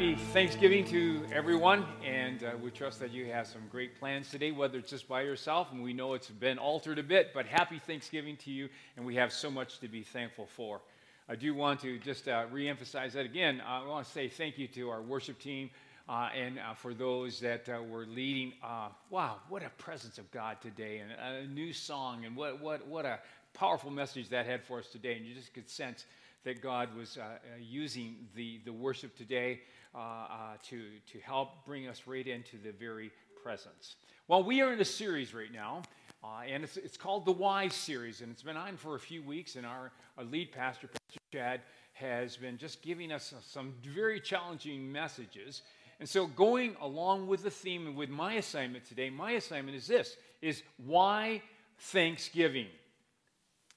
Happy Thanksgiving to everyone, and uh, we trust that you have some great plans today, whether it's just by yourself, and we know it's been altered a bit, but happy Thanksgiving to you, and we have so much to be thankful for. I do want to just uh, reemphasize that again. I want to say thank you to our worship team uh, and uh, for those that uh, were leading. Uh, wow, what a presence of God today, and a new song, and what, what, what a powerful message that had for us today, and you just could sense that God was uh, using the, the worship today to, to help bring us right into the very presence. Well, we are in a series right now, uh, and it's, it's called the Wise Series, and it's been on for a few weeks, and our, our lead pastor, Pastor Chad, has been just giving us some very challenging messages. And so going along with the theme and with my assignment today, my assignment is this, is why Thanksgiving?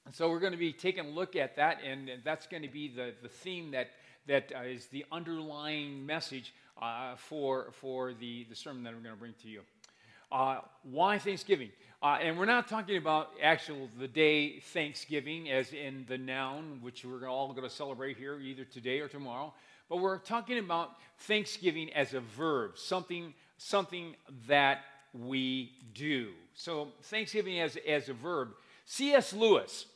And so we're going to be taking a look at that, and that's going to be the, the theme that, that uh, is the underlying message uh, for, for the, the sermon that I'm going to bring to you. Uh, why Thanksgiving? Uh, and we're not talking about actual the day Thanksgiving as in the noun, which we're all going to celebrate here either today or tomorrow, but we're talking about Thanksgiving as a verb, something, something that we do. So Thanksgiving as, as a verb. C.S. Lewis,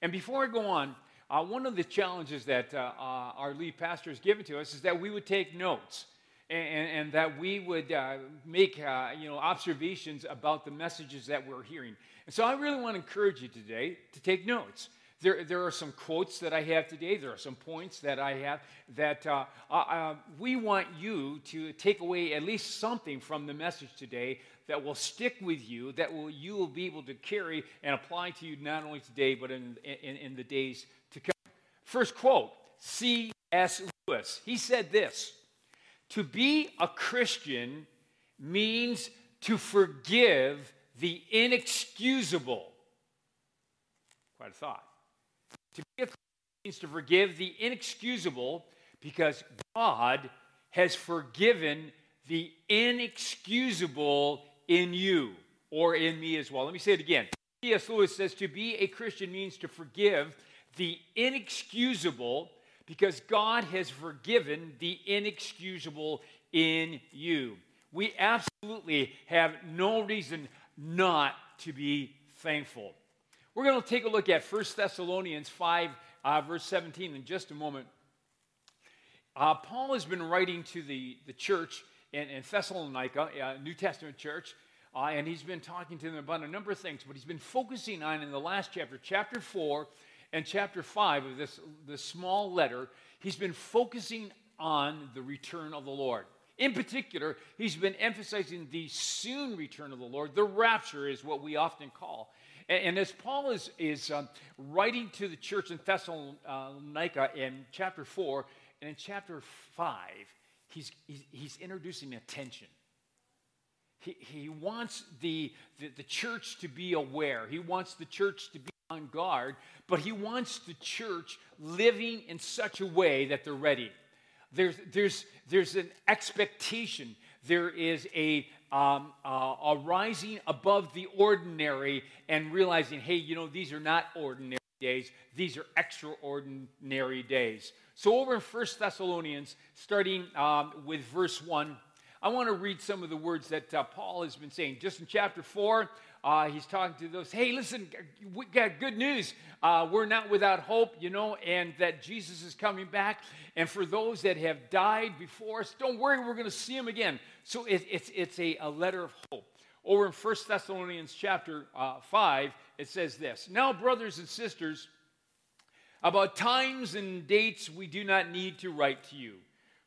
and before I go on, uh, one of the challenges that uh, uh, our lead pastor has given to us is that we would take notes and, and that we would uh, make uh, you know, observations about the messages that we're hearing. And so I really want to encourage you today to take notes. There, there are some quotes that I have today. There are some points that I have that uh, uh, we want you to take away at least something from the message today that will stick with you, that will, you will be able to carry and apply to you not only today, but in, in, in the days to come. First quote C.S. Lewis. He said this To be a Christian means to forgive the inexcusable. Quite a thought. To be a Christian means to forgive the inexcusable because God has forgiven the inexcusable in you or in me as well. Let me say it again. C.S. Lewis says to be a Christian means to forgive the inexcusable because God has forgiven the inexcusable in you. We absolutely have no reason not to be thankful. We're going to take a look at 1 Thessalonians 5, uh, verse 17 in just a moment. Uh, Paul has been writing to the, the church in, in Thessalonica, uh, New Testament church, uh, and he's been talking to them about a number of things, but he's been focusing on in the last chapter, chapter 4 and chapter 5 of this, this small letter, he's been focusing on the return of the Lord. In particular, he's been emphasizing the soon return of the Lord. The rapture is what we often call. And, and as Paul is, is um, writing to the church in Thessalonica in chapter 4 and in chapter 5, he's, he's, introducing attention. He, he wants the, the, the church to be aware, he wants the church to be on guard, but he wants the church living in such a way that they're ready. There's, there's, there's an expectation, there is a, um, uh, a rising above the ordinary and realizing, hey, you know, these are not ordinary days, these are extraordinary days. So, over in 1 Thessalonians, starting um, with verse 1, I want to read some of the words that uh, Paul has been saying. Just in chapter 4, uh, he's talking to those, hey, listen, we got good news. Uh, we're not without hope, you know, and that Jesus is coming back. And for those that have died before us, don't worry, we're going to see him again. So it, it's, it's a, a, letter of hope. Over in 1 Thessalonians chapter uh, 5, it says this Now, brothers and sisters, about times and dates we do not need to write to you,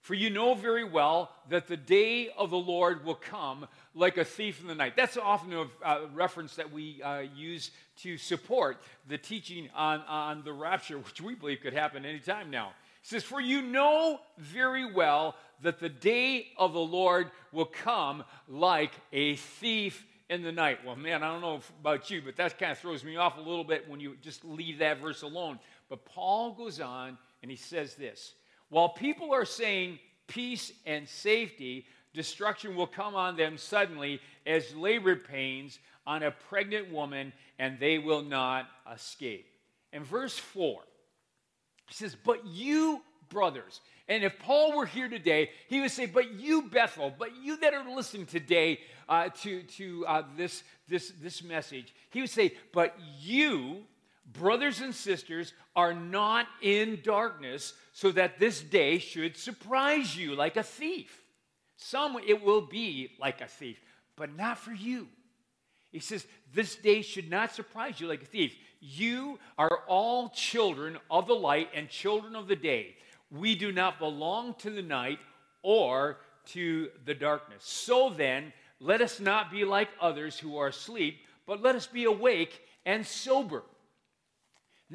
For you know very well that the day of the Lord will come like a thief in the night. That's often a reference that we uh, use to support the teaching on, on the rapture, which we believe could happen anytime now. He says, For you know very well that the day of the Lord will come like a thief in the night. Well, man, I don't know about you, but that kind of throws me off a little bit when you just leave that verse alone. But Paul goes on and he says this While people are saying peace and safety, destruction will come on them suddenly as labor pains on a pregnant woman, and they will not escape. In verse 4, he says, But you, brothers, and if Paul were here today, he would say, But you, Bethel, but you that are listening today uh, to, to uh, this, this, this message, he would say, But you, brothers and sisters, are not in darkness, so that this day should surprise you like a thief. Some it will be like a thief, but not for you. He says, This day should not surprise you like a thief. You are all children of the light and children of the day. We do not belong to the night or to the darkness. So then, let us not be like others who are asleep, but let us be awake and sober.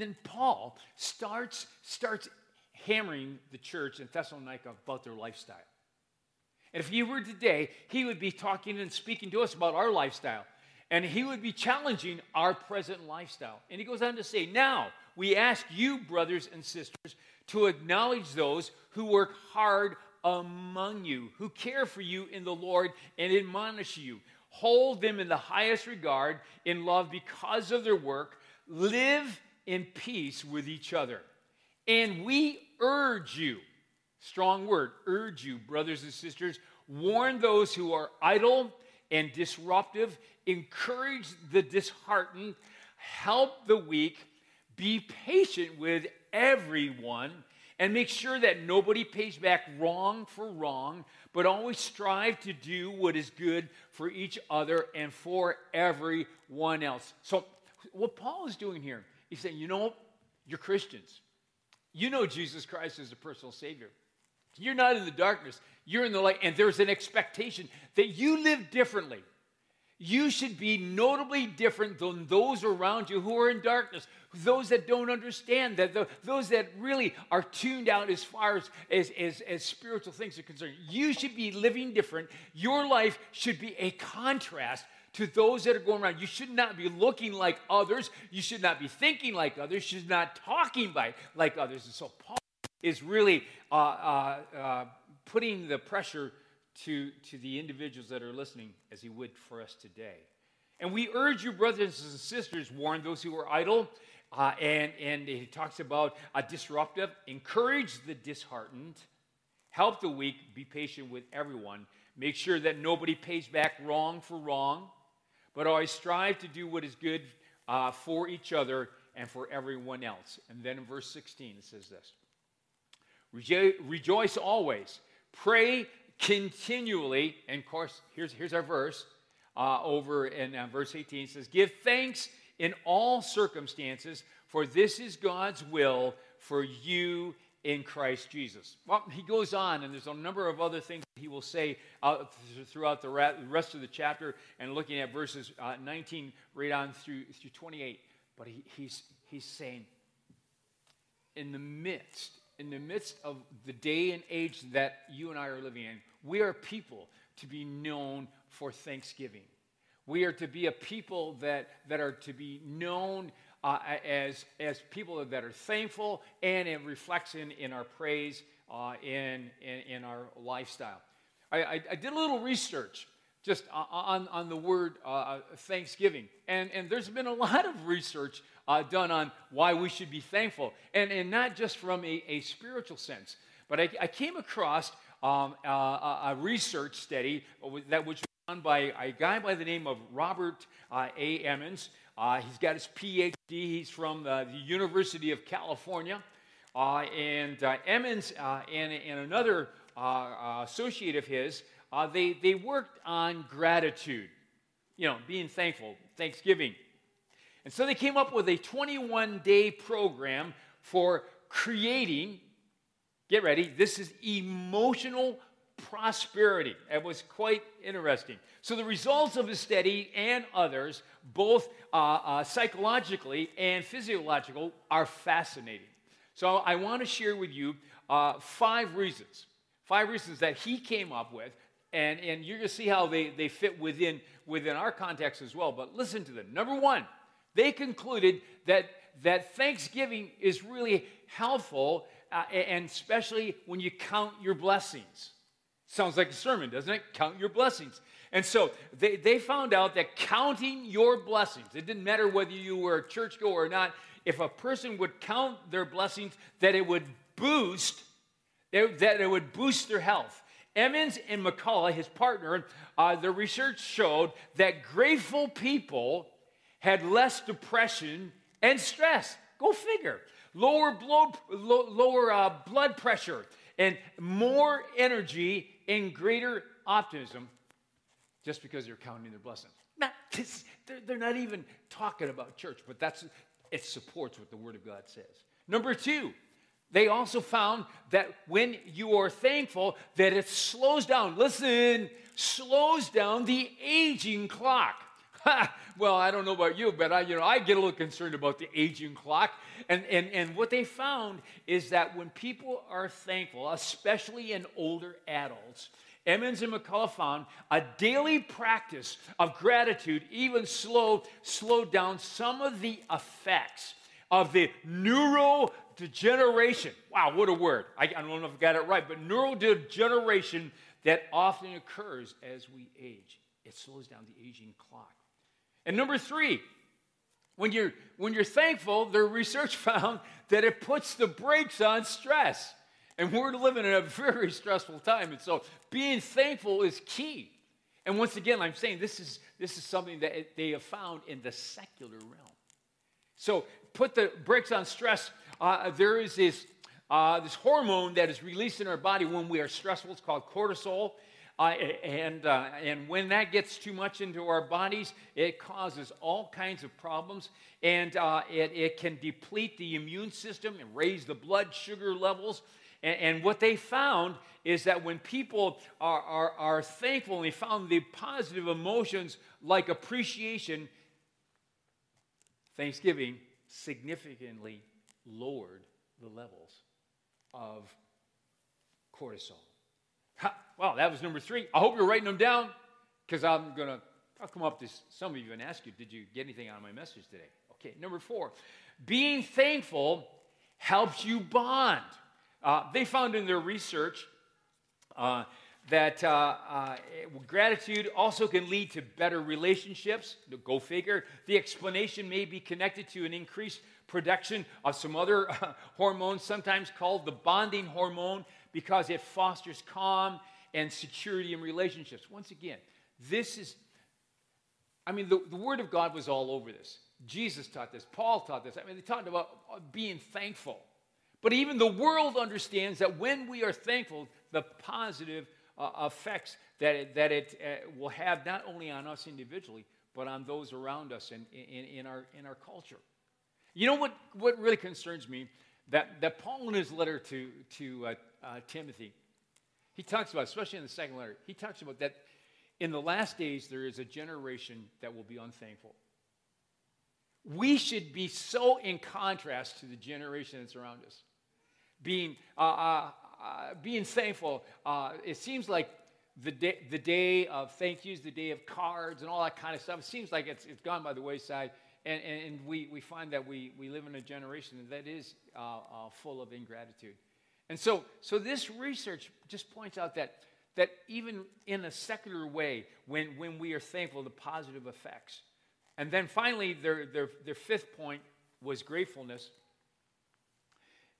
Then Paul starts, starts hammering the church in Thessalonica about their lifestyle. And if he were today, he would be talking and speaking to us about our lifestyle. And he would be challenging our present lifestyle. And he goes on to say, Now we ask you, brothers and sisters, to acknowledge those who work hard among you, who care for you in the Lord and admonish you. Hold them in the highest regard in love because of their work. Live in peace with each other. And we urge you, strong word, urge you, brothers and sisters, warn those who are idle and disruptive, encourage the disheartened, help the weak, be patient with everyone, and make sure that nobody pays back wrong for wrong, but always strive to do what is good for each other and for everyone else. So, what Paul is doing here, he's saying, you know, you're Christians. You know Jesus Christ is a personal Savior. You're not in the darkness, you're in the light, and there's an expectation that you live differently. You should be notably different than those around you who are in darkness, those that don't understand, that the, those that really are tuned out as far as, as, as, as spiritual things are concerned. You should be living different. Your life should be a contrast to those that are going around. You should not be looking like others. You should not be thinking like others. You should not talking by, like others. And so Paul is really uh, uh, uh, putting the pressure to, to the individuals that are listening as he would for us today. And we urge you, brothers and sisters, warn those who are idle. Uh, and, and he talks about a disruptive, encourage the disheartened, help the weak, be patient with everyone, make sure that nobody pays back wrong for wrong, but always strive to do what is good uh, for each other and for everyone else. And then in verse 16, it says this Rejo- Rejoice always, pray continually. And of course, here's, here's our verse uh, over in uh, verse 18 it says, Give thanks in all circumstances, for this is God's will for you in Christ Jesus. Well, he goes on, and there's a number of other things he will say throughout the rest of the chapter, and looking at verses uh, 19 right on through, through 28. But he, he's, he's saying, in the midst, in the midst of the day and age that you and I are living in, we are people to be known for thanksgiving. We are to be a people that, that are to be known uh, as, as people that are thankful and it reflects in, in our praise, uh, in, in, in, our lifestyle. I, I, I, did a little research just on, on the word uh, thanksgiving, and, and there's been a lot of research uh, done on why we should be thankful, and, and not just from a, a spiritual sense. But I, I came across um, a, a, research study that done by a guy by the name of Robert uh, A. Emmons. Uh, he's got his PhD. He's from the, the University of California. Uh, and uh, Emmons uh, and, and, another uh, associate of his, they, they worked on gratitude, you know, being thankful, Thanksgiving. And so they came up with a 21 day program for creating Get ready. This is emotional prosperity. It was quite interesting. So, the results of his study and others, both uh, uh, psychologically and physiological, are fascinating. So, I want to share with you uh, five reasons, five reasons that he came up with, and, and you're going to see how they, they fit within, within our context as well. But listen to them. Number one, they concluded that, that Thanksgiving is really helpful, uh, and especially when you count your blessings. Sounds like a sermon, doesn't it? Count your blessings. And so they, they found out that counting your blessings, it didn't matter whether you were a churchgoer or not, if a person would count their blessings, that it would boost, that it would boost their health. Emmons and McCullough, his partner, uh, the research showed that grateful people had less depression and stress. Go figure. Lower blood, lower uh, blood pressure and more energy and greater optimism just because they're counting their blessings. Not, they're, they're not even talking about church, but that's it supports what the Word of God says. Number two, they also found that when you are thankful, that it slows down. Listen, slows down the aging clock. well, I don't know about you, but I, you know, I get a little concerned about the aging clock. And, and, and what they found is that when people are thankful, especially in older adults, Emmons and McCullough found a daily practice of gratitude even slow, slowed down some of the effects of the neurodegeneration. Wow, what a word. I, I don't know if I got it right, but neurodegeneration that often occurs as we age. It slows down the aging clock. And number three, when you're, when you're thankful, the research found that it puts the brakes on stress. And we're living in a very stressful time. And so being thankful is key. And once again, I'm saying this is, this is something that they have found in the secular realm. So put the brakes on stress. Uh, there is this, uh, this hormone that is released in our body when we are stressful. It's called cortisol. Uh, and, uh, and when that gets too much into our bodies, it causes all kinds of problems. And uh, it, it can deplete the immune system and raise the blood sugar levels. And, and what they found is that when people are, are, are thankful and they found the positive emotions like appreciation, Thanksgiving significantly lowered the levels of cortisol. Ha, well, that was number three. I hope you're writing them down because I'm going to, I'll come up to some of you and ask you, did you get anything out of my message today? Okay, number four, being thankful helps you bond. Uh, they found in their research uh, that uh, uh gratitude also can lead to better relationships. Go figure. The explanation may be connected to an increased production of some other hormones, sometimes called the bonding hormone, because it fosters calm and security in relationships. Once again, this is, I mean, the, the Word of God was all over this. Jesus taught this, Paul taught this. I mean, they talked about being thankful. But even the world understands that when we are thankful, the positive uh, effects that it, that it uh, will have not only on us individually, but on those around us in, in, in, our, in our culture. You know what, what really concerns me? That, that Paul, in his letter to, to uh, uh, Timothy, he talks about, especially in the second letter, he talks about that in the last days there is a generation that will be unthankful. We should be so in contrast to the generation that's around us. Being, uh, uh, uh, being thankful, uh, it seems like the day, the day of thank yous, the day of cards, and all that kind of stuff, it seems like it's, it's gone by the wayside. And, and, we, we find that we, we live in a generation that is uh, uh, full of ingratitude. And so, so this research just points out that, that even in a secular way, when, when we are thankful, the positive effects. And then finally, their, their, their fifth point was gratefulness.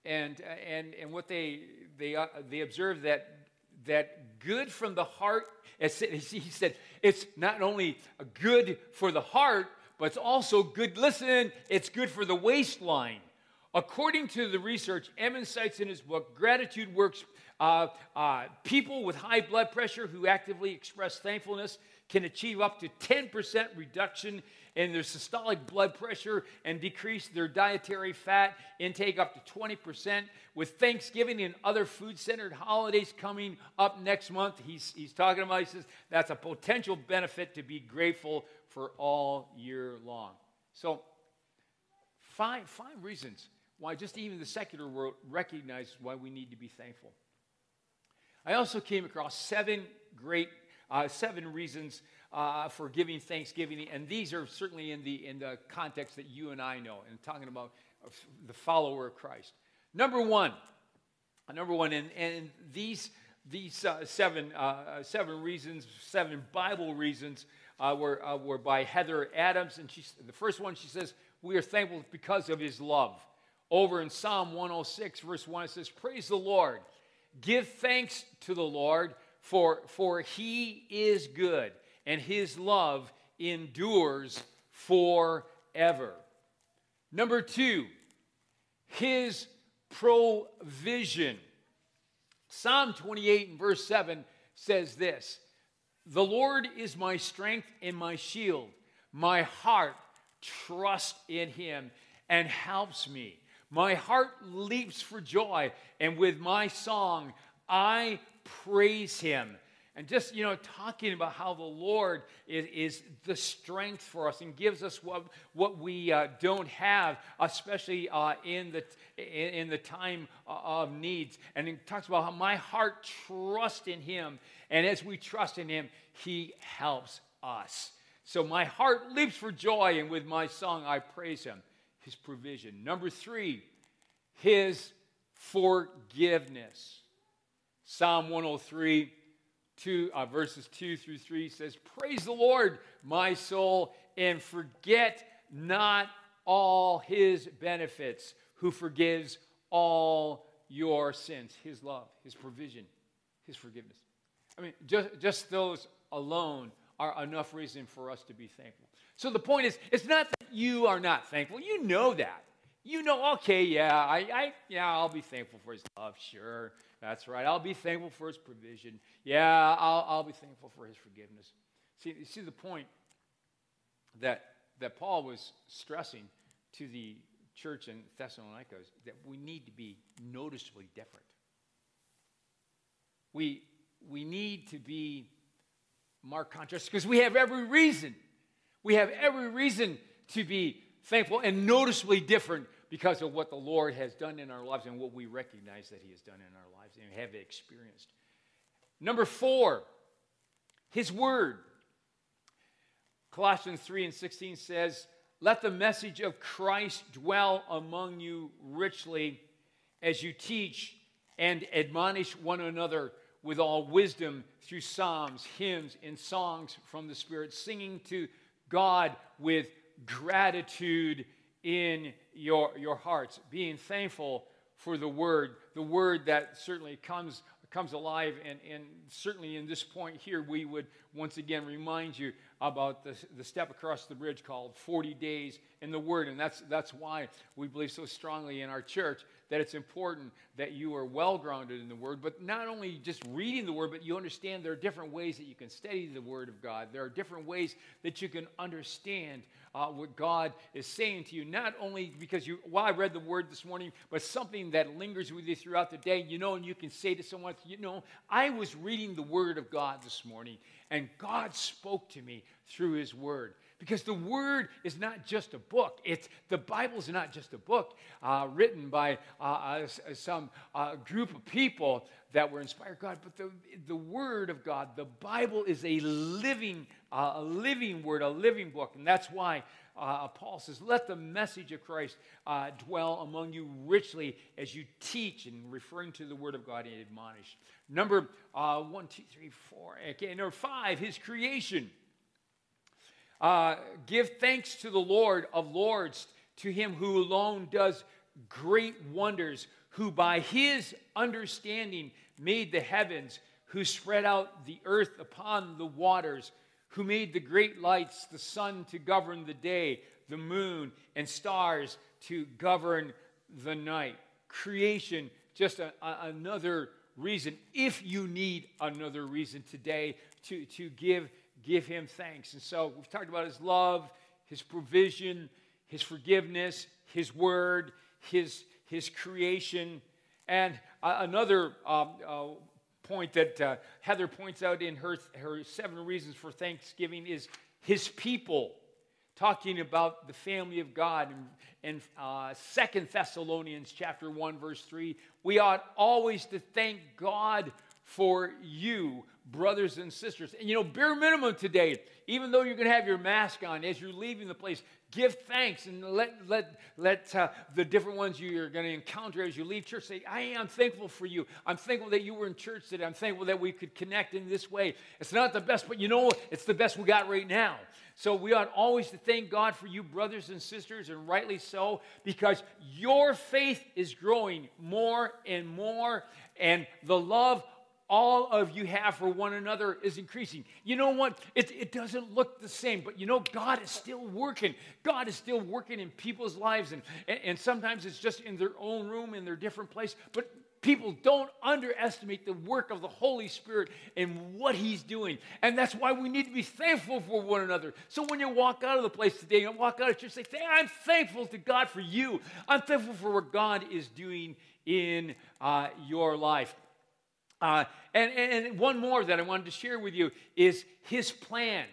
And, and, and what they, they, uh, they observed that, that good from the heart, as he said, it's not only good for the heart, but it's also good, listen, it's good for the waistline. According to the research, Emmons cites in his book, Gratitude Works, uh, uh, people with high blood pressure who actively express thankfulness can achieve up to 10% reduction in their systolic blood pressure and decrease their dietary fat intake up to 20%. With Thanksgiving and other food centered holidays coming up next month, he's, he's talking about, he says, that's a potential benefit to be grateful for all year long. So, five, five reasons why just even the secular world recognizes why we need to be thankful. I also came across seven great, uh, seven reasons uh, for giving thanksgiving, and these are certainly in the in the context that you and I know, and talking about the follower of Christ. Number one, number one, and, and these these uh, seven uh, seven reasons, seven Bible reasons, uh, were uh, were by Heather Adams, and she the first one she says we are thankful because of His love. Over in Psalm 106, verse 1, it says, Praise the Lord. Give thanks to the Lord, for, for he is good, and his love endures forever. Number two, his provision. Psalm 28 and verse 7 says this The Lord is my strength and my shield. My heart trusts in him and helps me. My heart leaps for joy, and with my song, I praise him. And just, you know, talking about how the Lord is, is the strength for us and gives us what, what we uh, don't have, especially uh, in, the, in, in, the time uh, of needs. And he talks about how my heart trusts in him. And as we trust in him, he helps us. So my heart leaps for joy, and with my song, I praise him his provision. Number three, his forgiveness. Psalm 103, two, uh, verses 2 through 3 says, Praise the Lord, my soul, and forget not all his benefits, who forgives all your sins. His love, his provision, his forgiveness. I mean, just, just those alone are enough reason for us to be thankful. So the point is, it's not that you are not thankful. You know that. You know, okay, yeah, I, I, yeah, I'll be thankful for his love, sure. That's right. I'll be thankful for his provision. Yeah, I'll, I'll be thankful for his forgiveness. See, you see the point that, that Paul was stressing to the church in Thessalonica is that we need to be noticeably different. We, we need to be more conscious because we have every reason we have every reason to be thankful and noticeably different because of what the Lord has done in our lives and what we recognize that He has done in our lives and have experienced. Number four, His Word. Colossians 3 and 16 says, Let the message of Christ dwell among you richly as you teach and admonish one another with all wisdom through psalms, hymns, and songs from the Spirit, singing to God with gratitude in your, your hearts, being thankful for the word, the word that certainly comes, comes alive. And, and certainly in this point here, we would once again remind you about the, the step across the bridge called 40 Days in the Word. And that's, that's why we believe so strongly in our church that it's important that you are well grounded in the Word, but not only just reading the Word, but you understand there are different ways that you can study the Word of God. There are different ways that you can understand uh, what God is saying to you, not only because you, well, I read the Word this morning, but something that lingers with you throughout the day, you know, and you can say to someone, you know, I was reading the Word of God this morning, and God spoke to me through His Word. Because the Word is not just a book. It's, the Bible is not just a book uh, written by uh, uh, some uh, group of people that were inspired by God, but the, the Word of God, the Bible is a living, uh, a living Word, a living book. And that's why uh, Paul says, Let the message of Christ uh, dwell among you richly as you teach and referring to the Word of God and admonish. Number uh, one, two, three, four. Okay, number five, his creation. Uh, give thanks to the Lord of Lords, to him who alone does great wonders, who by his understanding made the heavens, who spread out the earth upon the waters, who made the great lights, the sun to govern the day, the moon and stars to govern the night. Creation, just a, a, another reason, if you need another reason today to, to give give him thanks. And so we've talked about his love, his provision, his forgiveness, his word, his, his creation. And uh, another um, uh, point that uh, Heather points out in her, her seven reasons for thanksgiving is his people, talking about the family of God. In, uh, Second Thessalonians chapter 1, verse 3, we ought always to thank God for you, brothers and sisters. And you know, bare minimum today, even though you're going to have your mask on as you're leaving the place, give thanks and let, let, let uh, the different ones you're going to encounter as you leave church say, I am thankful for you. I'm thankful that you were in church today. I'm thankful that we could connect in this way. It's not the best, but you know, it's the best we got right now. So we ought always to thank God for you, brothers and sisters, and rightly so, because your faith is growing more and more, and the love all of you have for one another is increasing. You know what? It, it doesn't look the same, but you know, God is still working. God is still working in people's lives, and, and, and sometimes it's just in their own room, in their different place. But people don't underestimate the work of the Holy Spirit and what He's doing. And that's why we need to be thankful for one another. So when you walk out of the place today and walk out of church, say, I'm thankful to God for you. I'm thankful for what God is doing in uh, your life. Uh, and, and one more that I wanted to share with you is his plan.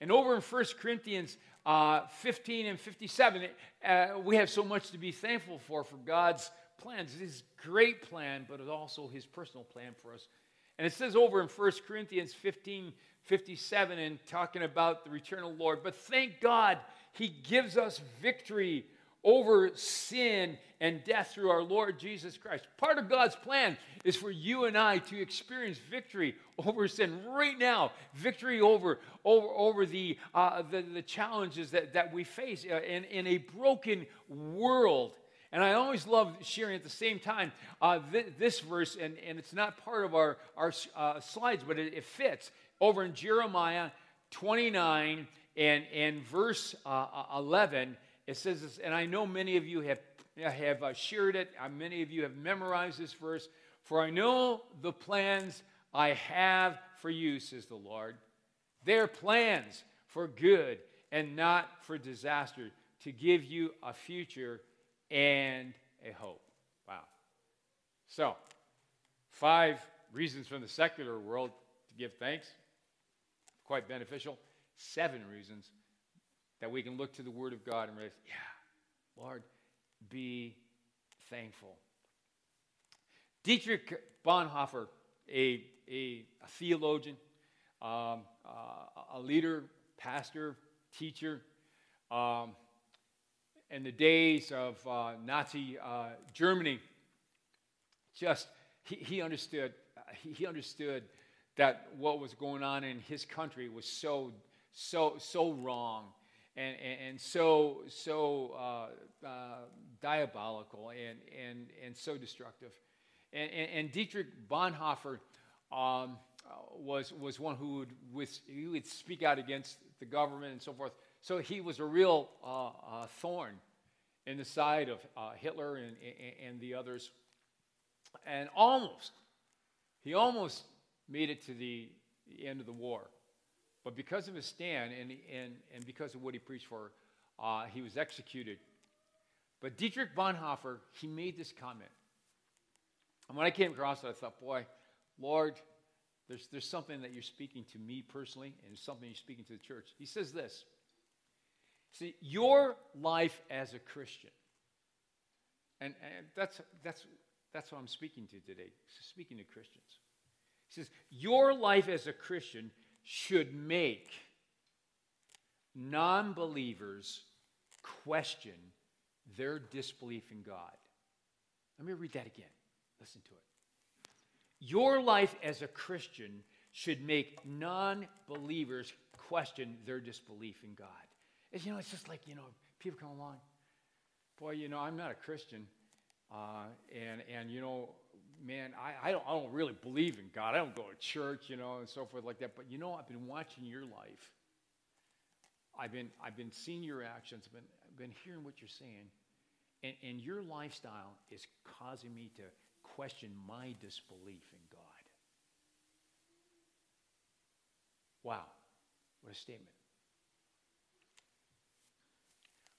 And over in 1 Corinthians uh, 15 and 57, uh, we have so much to be thankful for, for God's plans. His great plan, but it's also his personal plan for us. And it says over in 1 Corinthians 15, 57, and talking about the return of the Lord, but thank God he gives us victory over sin and death through our Lord Jesus Christ. Part of God's plan is for you and I to experience victory over sin right now, victory over, over, over the, uh, the, the, challenges that, that we face uh, in, in a broken world. And I always love sharing at the same time uh, th- this verse, and, and it's not part of our, our uh, slides, but it, it, fits. Over in Jeremiah 29 and, and verse uh, 11, it says this, and I know many of you have, have uh, shared it, uh, many of you have memorized this verse. For I know the plans I have for you, says the Lord. They're plans for good and not for disaster, to give you a future and a hope. Wow. So, five reasons from the secular world to give thanks. Quite beneficial. Seven reasons that we can look to the Word of God and realize, yeah, Lord, be thankful. Dietrich Bonhoeffer, a, a, a theologian, um, uh, a leader, pastor, teacher, um, in the days of uh, Nazi uh, Germany, just he, he understood he, he understood that what was going on in his country was so so so wrong and, and, and so, so uh, uh, diabolical and, and, and so destructive. And, and, and Dietrich Bonhoeffer um, was, was one who would, with, he would speak out against the government and so forth. So he was a real uh, uh thorn in the side of uh, Hitler and, and, and the others. And almost, he almost made it to the end of the war. But because of his stand and, and, and because of what he preached for, uh, he was executed. But Dietrich Bonhoeffer, he made this comment. And when I came across it, I thought, boy, Lord, there's, there's something that you're speaking to me personally, and something you're speaking to the church. He says this See, your life as a Christian, and, and that's, that's, that's what I'm speaking to today, speaking to Christians. He says, Your life as a Christian should make non believers question their disbelief in God. Let me read that again. Listen to it. Your life as a Christian should make non believers question their disbelief in God. It's, you know, it's just like, you know, people come along, boy, you know, I'm not a Christian. Uh, and, and, you know, man, I, I, don't, I don't really believe in God. I don't go to church, you know, and so forth like that. But you know, I've been watching your life. I've been, I've been seeing your actions. I've been, I've been hearing what you're saying. And, and your lifestyle is causing me to question my disbelief in God. Wow. What a statement.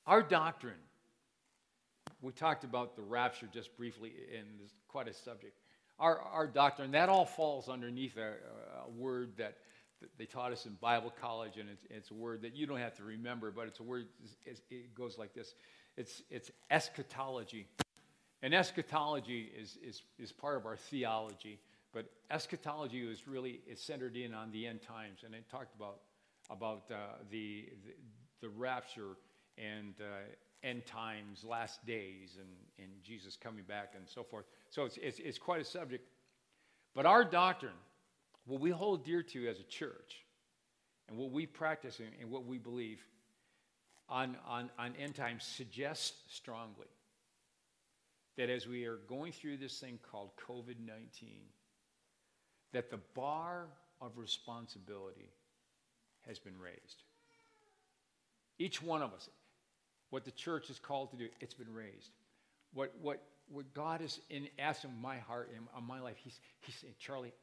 Our doctrine, we talked about the rapture just briefly, and it's quite a subject. Our, our doctrine, that all falls underneath a, a word that, they taught us in Bible college, and it's, it's, a word that you don't have to remember, but it's a word, it goes like this it's, it's eschatology. And eschatology is, is, is part of our theology, but eschatology is really is centered in on the end times, and it talked about, about uh, the, the, the rapture and uh, end times, last days, and, and Jesus coming back and so forth. So it's, it's, it's quite a subject. But our doctrine, what we hold dear to as a church, and what we practice and what we believe on, on, on end times suggests strongly that as we are going through this thing called COVID 19, that the bar of responsibility has been raised. Each one of us, what the church is called to do, it's been raised. What, what, what God is in asking my heart and on my life, he's, he's saying, Charlie,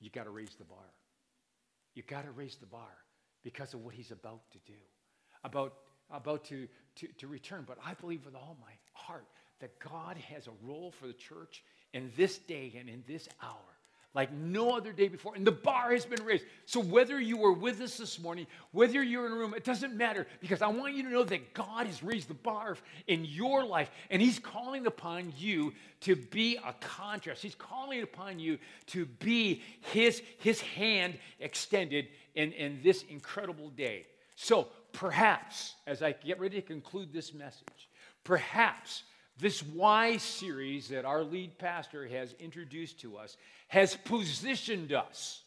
you got to raise the bar. You got to raise the bar because of what he's about to do, about, about to, to, to return. But I believe with all my heart that God has a role for the church in this day and in this hour like no other day before. And the bar has been raised. So whether you were with us this morning, whether you're in a room, it doesn't matter because I want you to know that God has raised the bar in your life and He's calling upon you to be a contrast. He's calling upon you to be His, his hand extended in, in this incredible day. So perhaps, as I get ready to conclude this message, perhaps this why series that our lead pastor has introduced to us has positioned us.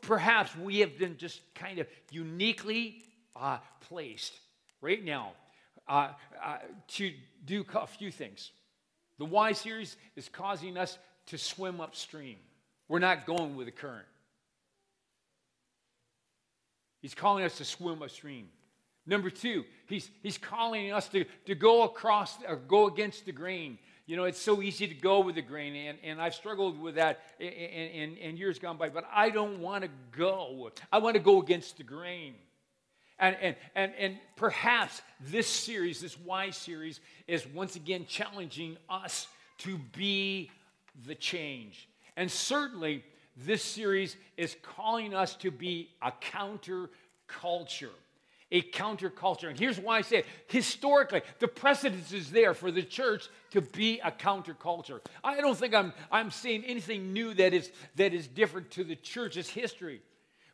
Perhaps we have been just kind of uniquely uh, placed right now uh, uh, to do a few things. The why series is causing us to swim upstream. We're not going with the current. He's calling us to swim upstream. Number two, he's, he's calling us to, to go across or go against the grain. You know, it's so easy to go with the grain, and, and I've struggled with that in, in, in years gone by, but I don't want to go. I want to go against the grain. And, and, and, and perhaps this series, this Why series, is once again challenging us to be the change. And certainly, this series is calling us to be a counter culture a counterculture. And here's why I say it. Historically, the precedence is there for the church to be a counterculture. I don't think I'm, I'm saying anything new that is, that is different to the church's history.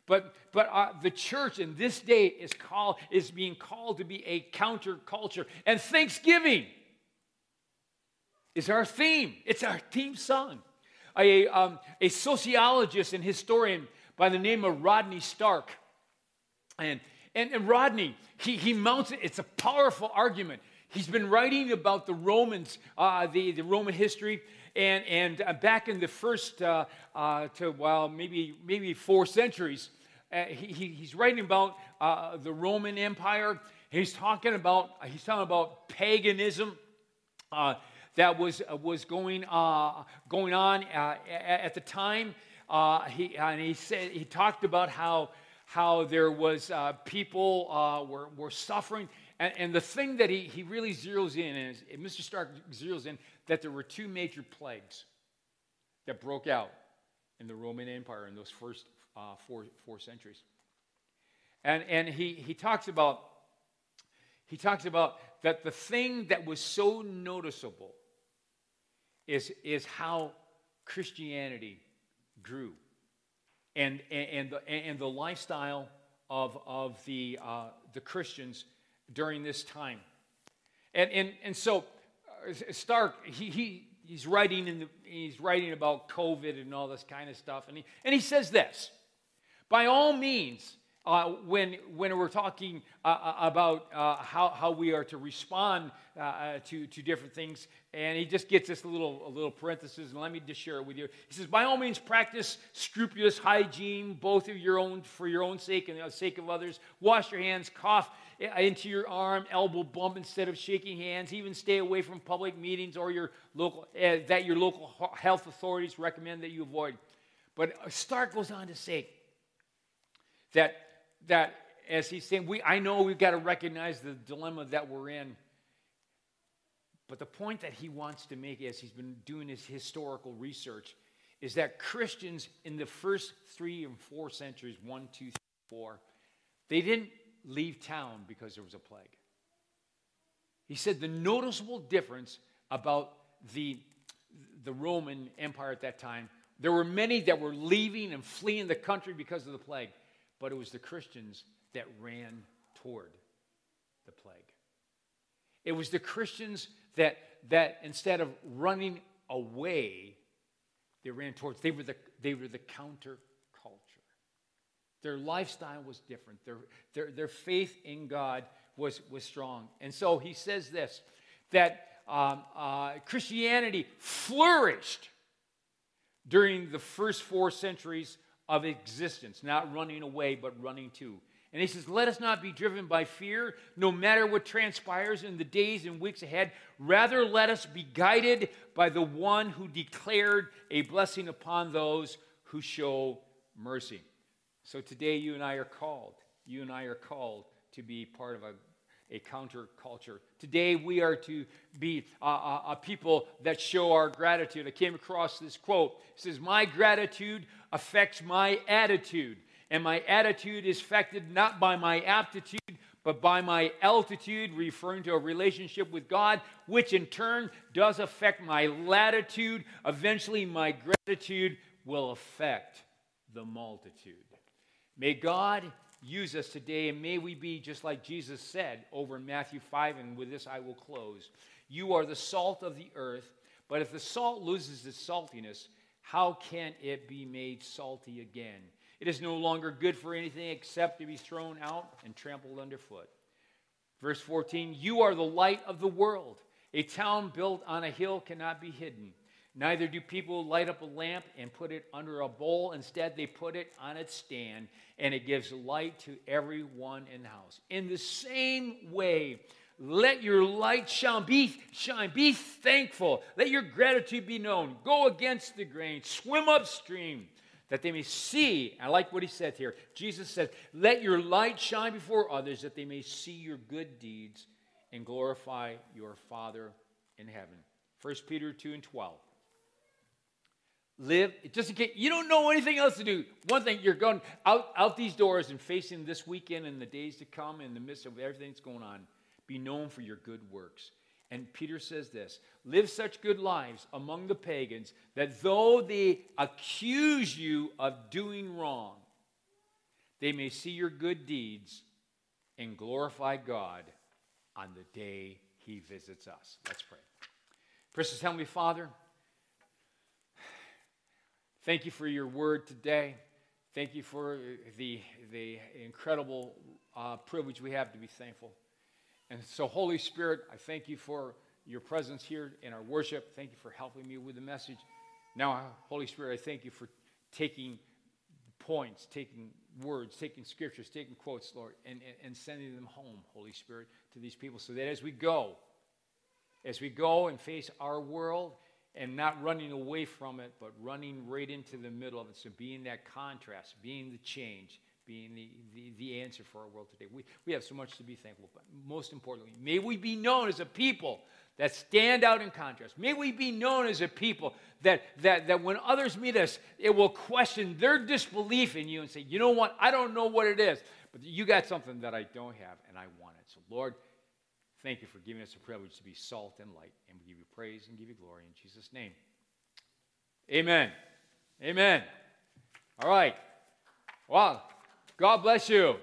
But, but uh, the church in this day is, called, is being called to be a counterculture. And Thanksgiving is our theme. It's our theme song. A, um, a sociologist and historian by the name of Rodney Stark. And and, and Rodney, he, he mounts it. It's a powerful argument. He's been writing about the Romans, uh, the, the Roman history, and, and uh, back in the first uh, uh to, well, maybe, maybe four centuries, uh, he, he's writing about uh, the Roman Empire. He's talking about, he's talking about paganism that was, was going, going on at, at, the time. he, and he, said, he talked about how how there was uh, people uh, were, were suffering. And, and, the thing that he, he really zeroes in is, Mr. Stark zeroes in, that there were two major plagues that broke out in the Roman Empire in those first uh, four, four centuries. And, and he, he talks about he talks about that the thing that was so noticeable is, is how Christianity grew and, and, the, and the lifestyle of, of the, uh, the Christians during this time. And, and, and so uh, Stark, he, he, he's, writing in the, he's writing about COVID and all this kind of stuff. And he, and he says this By all means, uh, when, when we're talking uh, uh, about uh, how, how we are to respond uh, uh, to, to different things. And he just gets this little, a little parenthesis, and let me just share it with you. He says, By all means, practice scrupulous hygiene, both of your own, for your own sake and the sake of others. Wash your hands, cough into your arm, elbow bump instead of shaking hands. Even stay away from public meetings or your local, that your local health authorities recommend that you avoid. But Stark goes on to say, That, that as he's saying, we, I know we've got to recognize the dilemma that we're in. But the point that he wants to make as he's been doing his historical research is that Christians in the first three and four centuries, one, two, three, four, they didn't leave town because there was a plague. He said the noticeable difference about the, the Roman Empire at that time, there were many that were leaving and fleeing the country because of the plague, but it was the Christians that ran toward the plague. It was the Christians that, that instead of running away, they ran towards. They were the, they were the counterculture. Their lifestyle was different. Their, their, their faith in God was, was strong. And so he says this that um, uh, Christianity flourished during the first four centuries of existence, not running away, but running to. And he says, Let us not be driven by fear, no matter what transpires in the days and weeks ahead. Rather, let us be guided by the one who declared a blessing upon those who show mercy. So today, you and I are called. You and I are called to be part of a a counterculture. Today, we are to be a, a, a, people that show our gratitude. I came across this quote. It says, My gratitude affects my attitude, and my attitude is affected not by my aptitude, but by my altitude, referring to a relationship with God, which in turn does affect my latitude. Eventually, my gratitude will affect the multitude. May God use us today, and may we be just like Jesus said over in Matthew 5, and with this I will close. You are the salt of the earth, but if the salt loses its saltiness, how can it be made salty again? It is no longer good for anything except to be thrown out and trampled underfoot. Verse 14 You are the light of the world. A town built on a hill cannot be hidden. Neither do people light up a lamp and put it under a bowl. Instead, they put it on its stand, and it gives light to everyone in the house. In the same way, let your light shine. Be shine. Be thankful. Let your gratitude be known. Go against the grain. Swim upstream, that they may see. I like what he said here. Jesus said, "Let your light shine before others, that they may see your good deeds and glorify your Father in heaven." 1 Peter 2 and 12 live just in case you don't know anything else to do. One thing you're going out, out these doors and facing this weekend and the days to come in the midst of everything that's going on. Be known for your good works. And peter says this live such good lives among the pagans that though they accuse you of doing wrong they may see your good deeds and glorify god on the day he visits us. Let's pray. Precious heavenly father Thank you for your word today. Thank you for the, the incredible uh, privilege we have to be thankful. And so, Holy Spirit, I thank you for your presence here in our worship. Thank you for helping me with the message. Now, Holy Spirit, I thank you for taking points, taking words, taking scriptures, taking quotes, Lord, and, and, and sending them home, Holy Spirit, to these people so that as we go, as we go and face our world, and not running away from it, but running right into the middle of it. So being that contrast, being the change, being the, the, the answer for our world today. We, we have so much to be thankful, but most importantly, may we be known as a people that stand out in contrast. May we be known as a people that, that, that when others meet us, it will question their disbelief in you and say, you know what, I don't know what it is, but you got something that I don't have, and I want it. So, Lord, Thank you for giving us the privilege to be salt and light. And we give you praise and give you glory in Jesus' name. Amen. Amen. All right. Well, God bless you.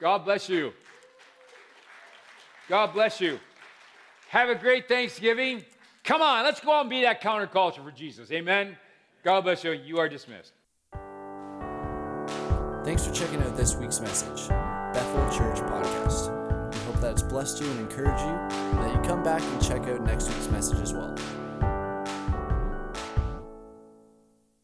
God bless you. God bless you. Have a great Thanksgiving. Come on, let's go out and be that counterculture for Jesus. Amen. God bless you. You are dismissed. Thanks for checking out this week's message, Bethel Church Podcast that it's blessed you and encouraged you, and that you come back and check out next week's message as well.